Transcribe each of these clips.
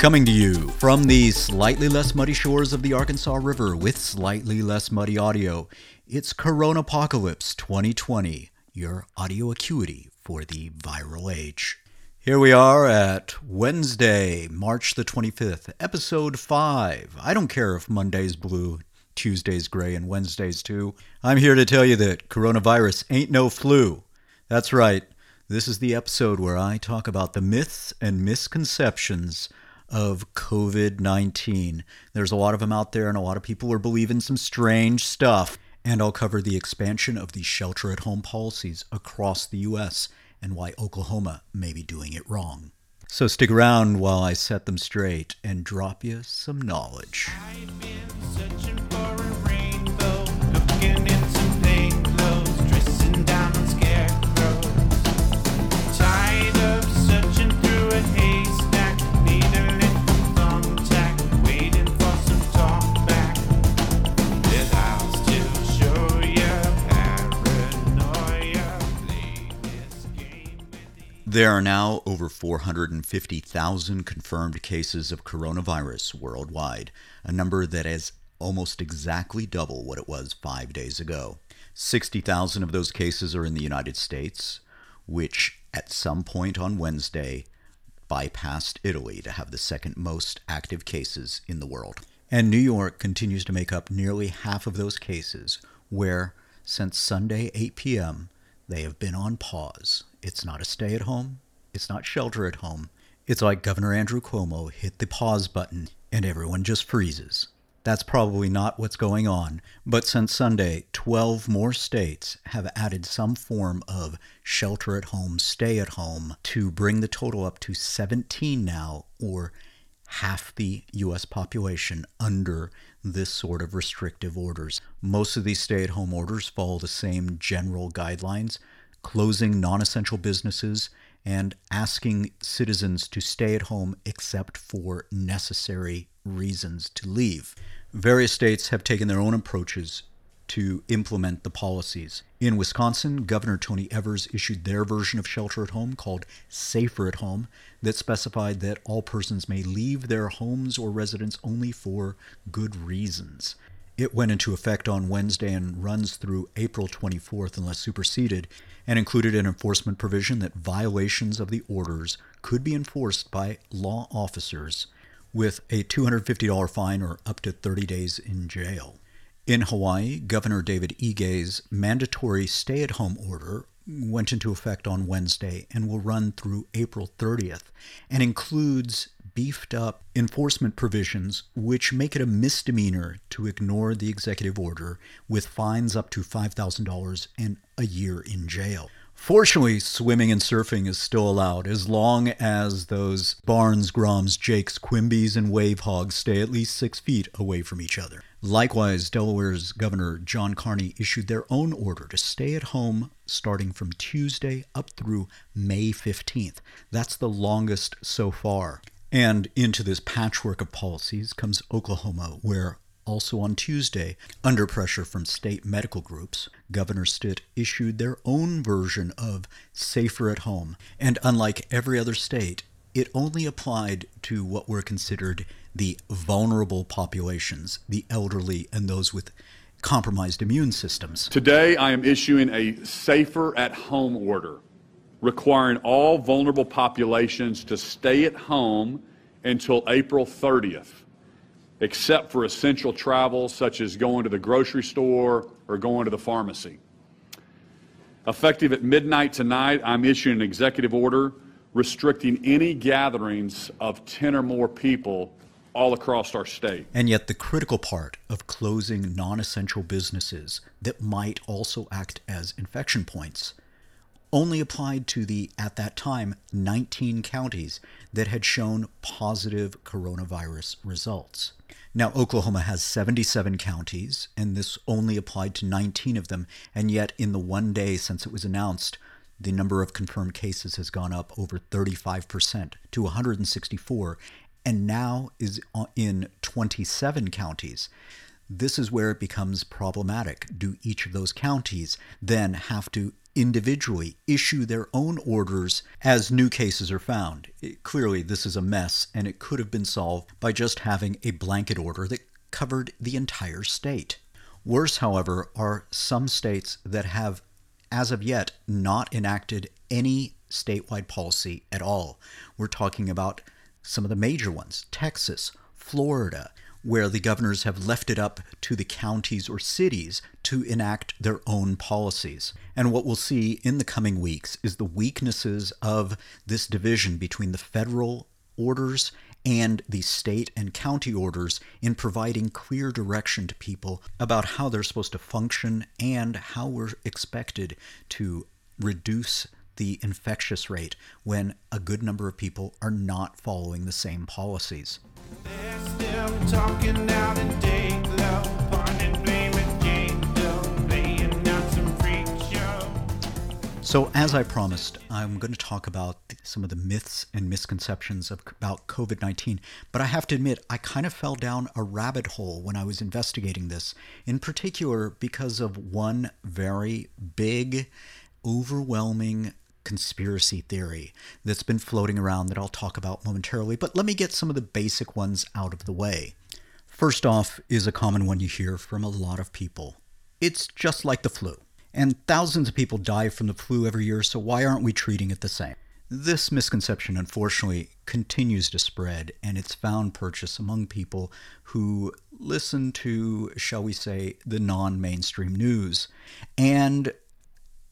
Coming to you from the slightly less muddy shores of the Arkansas River with slightly less muddy audio, it's Corona Apocalypse 2020, your audio acuity for the viral age. Here we are at Wednesday, March the 25th, episode 5. I don't care if Monday's blue, Tuesday's gray, and Wednesday's too. I'm here to tell you that coronavirus ain't no flu. That's right. This is the episode where I talk about the myths and misconceptions of COVID 19. There's a lot of them out there, and a lot of people are believing some strange stuff. And I'll cover the expansion of the shelter at home policies across the U.S. and why Oklahoma may be doing it wrong. So stick around while I set them straight and drop you some knowledge. There are now over 450,000 confirmed cases of coronavirus worldwide, a number that is almost exactly double what it was five days ago. 60,000 of those cases are in the United States, which at some point on Wednesday bypassed Italy to have the second most active cases in the world. And New York continues to make up nearly half of those cases, where since Sunday 8 p.m., they have been on pause. It's not a stay at home, it's not shelter at home. It's like Governor Andrew Cuomo hit the pause button and everyone just freezes. That's probably not what's going on, but since Sunday, 12 more states have added some form of shelter at home, stay at home to bring the total up to 17 now, or half the U.S. population under this sort of restrictive orders. Most of these stay at home orders follow the same general guidelines, closing non essential businesses and asking citizens to stay at home except for necessary reasons to leave. Various states have taken their own approaches to implement the policies. In Wisconsin, Governor Tony Evers issued their version of shelter at home called Safer at Home that specified that all persons may leave their homes or residence only for good reasons. It went into effect on Wednesday and runs through April 24th unless superseded, and included an enforcement provision that violations of the orders could be enforced by law officers with a $250 fine or up to 30 days in jail. In Hawaii, Governor David Ige's mandatory stay at home order went into effect on Wednesday and will run through April 30th and includes beefed up enforcement provisions which make it a misdemeanor to ignore the executive order with fines up to $5,000 and a year in jail. Fortunately, swimming and surfing is still allowed as long as those Barnes, Groms, Jakes, Quimby's, and Wave Hogs stay at least six feet away from each other. Likewise, Delaware's Governor John Carney issued their own order to stay at home starting from Tuesday up through May 15th. That's the longest so far. And into this patchwork of policies comes Oklahoma, where also on Tuesday, under pressure from state medical groups, Governor Stitt issued their own version of Safer at Home. And unlike every other state, it only applied to what were considered the vulnerable populations, the elderly and those with compromised immune systems. Today, I am issuing a Safer at Home order requiring all vulnerable populations to stay at home until April 30th except for essential travel such as going to the grocery store or going to the pharmacy. Effective at midnight tonight, I'm issuing an executive order restricting any gatherings of 10 or more people all across our state. And yet, the critical part of closing non essential businesses that might also act as infection points only applied to the, at that time, 19 counties that had shown positive coronavirus results. Now, Oklahoma has 77 counties, and this only applied to 19 of them, and yet in the one day since it was announced, the number of confirmed cases has gone up over 35% to 164, and now is in 27 counties. This is where it becomes problematic. Do each of those counties then have to individually issue their own orders as new cases are found. It, clearly, this is a mess, and it could have been solved by just having a blanket order that covered the entire state. Worse, however, are some states that have, as of yet, not enacted any statewide policy at all. We're talking about some of the major ones Texas, Florida, where the governors have left it up to the counties or cities to enact their own policies. And what we'll see in the coming weeks is the weaknesses of this division between the federal orders and the state and county orders in providing clear direction to people about how they're supposed to function and how we're expected to reduce the infectious rate when a good number of people are not following the same policies. So, as I promised, I'm going to talk about some of the myths and misconceptions of, about COVID 19. But I have to admit, I kind of fell down a rabbit hole when I was investigating this, in particular because of one very big, overwhelming conspiracy theory that's been floating around that I'll talk about momentarily, but let me get some of the basic ones out of the way. First off, is a common one you hear from a lot of people it's just like the flu. And thousands of people die from the flu every year, so why aren't we treating it the same? This misconception, unfortunately, continues to spread, and it's found purchase among people who listen to, shall we say, the non mainstream news. And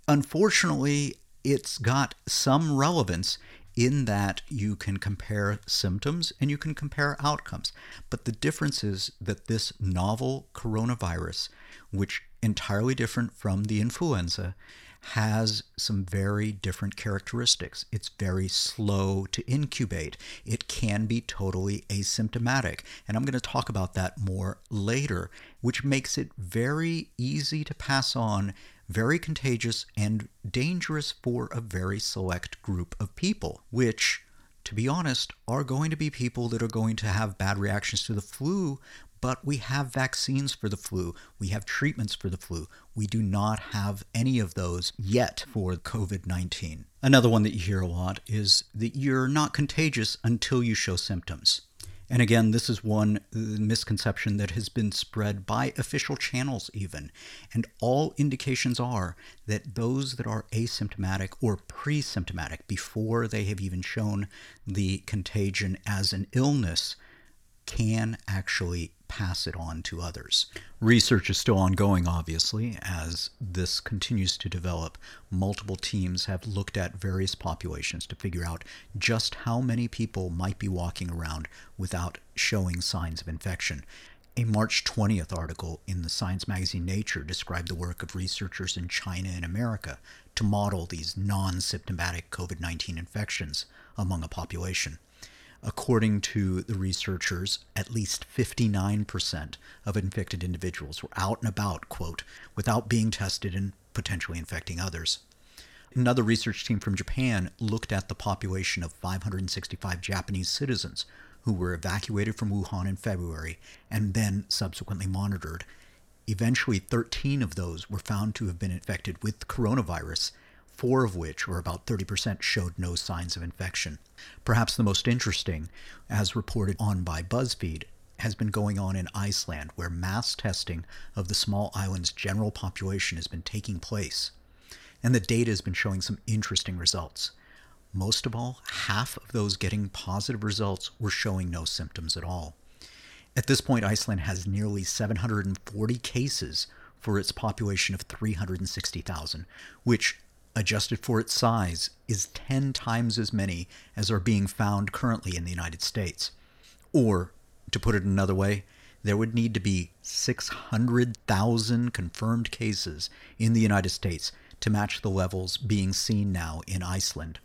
unfortunately, it's got some relevance in that you can compare symptoms and you can compare outcomes. But the difference is that this novel coronavirus, which entirely different from the influenza, has some very different characteristics. It's very slow to incubate. It can be totally asymptomatic. And I'm going to talk about that more later, which makes it very easy to pass on very contagious and dangerous for a very select group of people, which, to be honest, are going to be people that are going to have bad reactions to the flu, but we have vaccines for the flu. We have treatments for the flu. We do not have any of those yet for COVID 19. Another one that you hear a lot is that you're not contagious until you show symptoms. And again, this is one uh, misconception that has been spread by official channels, even. And all indications are that those that are asymptomatic or pre symptomatic, before they have even shown the contagion as an illness, can actually pass it on to others. Research is still ongoing, obviously, as this continues to develop. Multiple teams have looked at various populations to figure out just how many people might be walking around without showing signs of infection. A March 20th article in the science magazine Nature described the work of researchers in China and America to model these non symptomatic COVID 19 infections among a population. According to the researchers, at least 59% of infected individuals were out and about, quote, without being tested and potentially infecting others. Another research team from Japan looked at the population of 565 Japanese citizens who were evacuated from Wuhan in February and then subsequently monitored. Eventually, 13 of those were found to have been infected with coronavirus four of which, or about 30%, showed no signs of infection. Perhaps the most interesting, as reported on by BuzzFeed, has been going on in Iceland, where mass testing of the small island's general population has been taking place. And the data has been showing some interesting results. Most of all, half of those getting positive results were showing no symptoms at all. At this point, Iceland has nearly 740 cases for its population of 360,000, which adjusted for its size, is 10 times as many as are being found currently in the United States. Or, to put it another way, there would need to be 600,000 confirmed cases in the United States to match the levels being seen now in Iceland.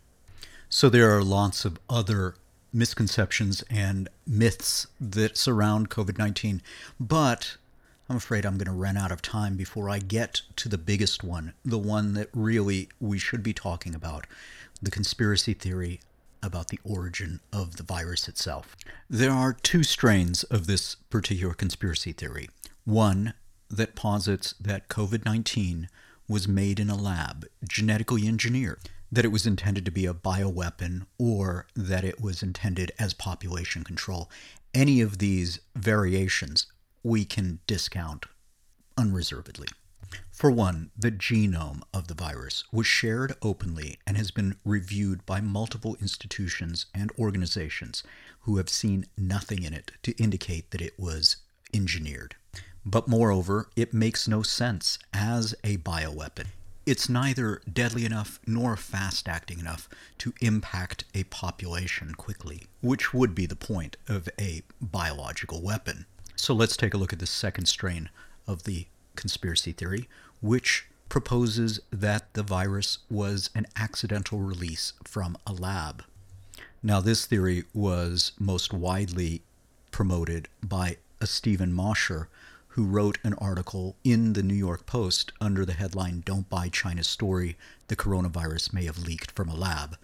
So there are lots of other misconceptions and myths that surround COVID 19, but I'm afraid I'm going to run out of time before I get to the biggest one, the one that really we should be talking about the conspiracy theory about the origin of the virus itself. There are two strains of this particular conspiracy theory. One that posits that COVID 19 was made in a lab, genetically engineered, that it was intended to be a bioweapon, or that it was intended as population control. Any of these variations we can discount unreservedly. For one, the genome of the virus was shared openly and has been reviewed by multiple institutions and organizations who have seen nothing in it to indicate that it was engineered. But moreover, it makes no sense as a bioweapon. It's neither deadly enough nor fast acting enough to impact a population quickly, which would be the point of a biological weapon. So let's take a look at the second strain of the conspiracy theory, which proposes that the virus was an accidental release from a lab. Now, this theory was most widely promoted by a Steven Mosher, who wrote an article in the New York Post under the headline Don't Buy China's Story The Coronavirus May Have Leaked from a Lab.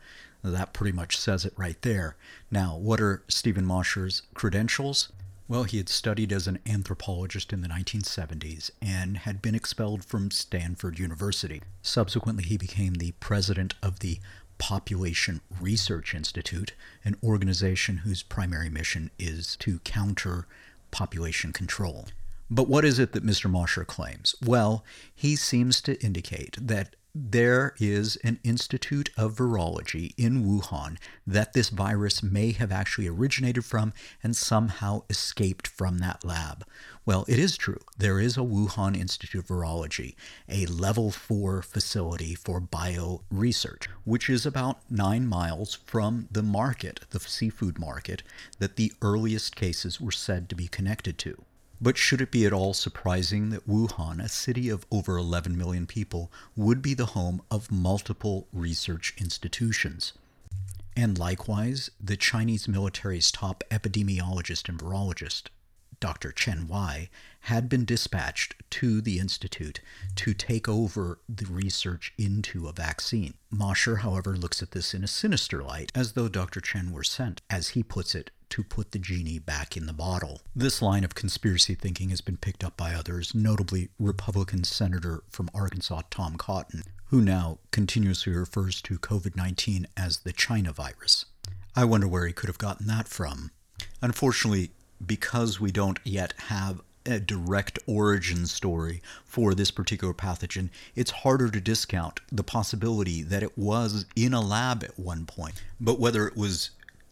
That pretty much says it right there. Now, what are Steven Mosher's credentials? Well, he had studied as an anthropologist in the 1970s and had been expelled from Stanford University. Subsequently, he became the president of the Population Research Institute, an organization whose primary mission is to counter population control. But what is it that Mr. Mosher claims? Well, he seems to indicate that there is an institute of virology in Wuhan that this virus may have actually originated from and somehow escaped from that lab. Well, it is true. There is a Wuhan Institute of Virology, a level four facility for bio research, which is about nine miles from the market, the seafood market, that the earliest cases were said to be connected to. But should it be at all surprising that Wuhan, a city of over 11 million people, would be the home of multiple research institutions? And likewise, the Chinese military's top epidemiologist and virologist, Dr. Chen Wei, had been dispatched to the institute to take over the research into a vaccine. Mosher, however, looks at this in a sinister light, as though Dr. Chen were sent, as he puts it, to put the genie back in the bottle. This line of conspiracy thinking has been picked up by others, notably Republican Senator from Arkansas Tom Cotton, who now continuously refers to COVID 19 as the China virus. I wonder where he could have gotten that from. Unfortunately, because we don't yet have a direct origin story for this particular pathogen, it's harder to discount the possibility that it was in a lab at one point. But whether it was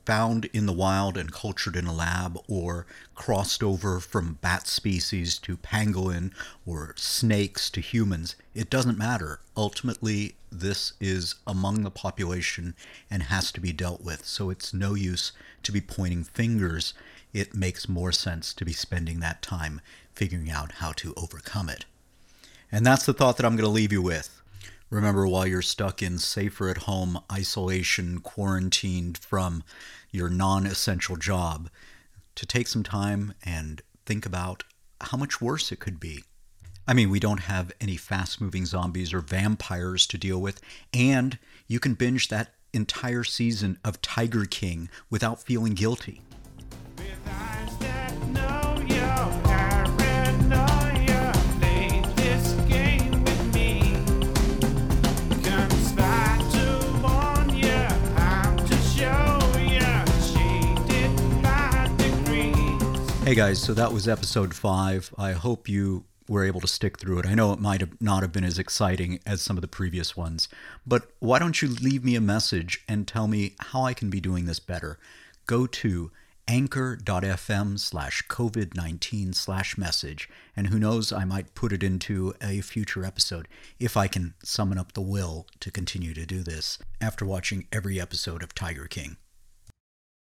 found in the wild and cultured in a lab or crossed over from bat species to pangolin or snakes to humans, it doesn't matter. Ultimately, this is among the population and has to be dealt with. So it's no use to be pointing fingers. It makes more sense to be spending that time figuring out how to overcome it. And that's the thought that I'm going to leave you with. Remember, while you're stuck in safer at home isolation, quarantined from your non essential job, to take some time and think about how much worse it could be. I mean, we don't have any fast moving zombies or vampires to deal with, and you can binge that entire season of Tiger King without feeling guilty. Hey guys, so that was episode five. I hope you were able to stick through it. I know it might have not have been as exciting as some of the previous ones, but why don't you leave me a message and tell me how I can be doing this better? Go to anchor.fm slash COVID 19 slash message, and who knows, I might put it into a future episode if I can summon up the will to continue to do this after watching every episode of Tiger King.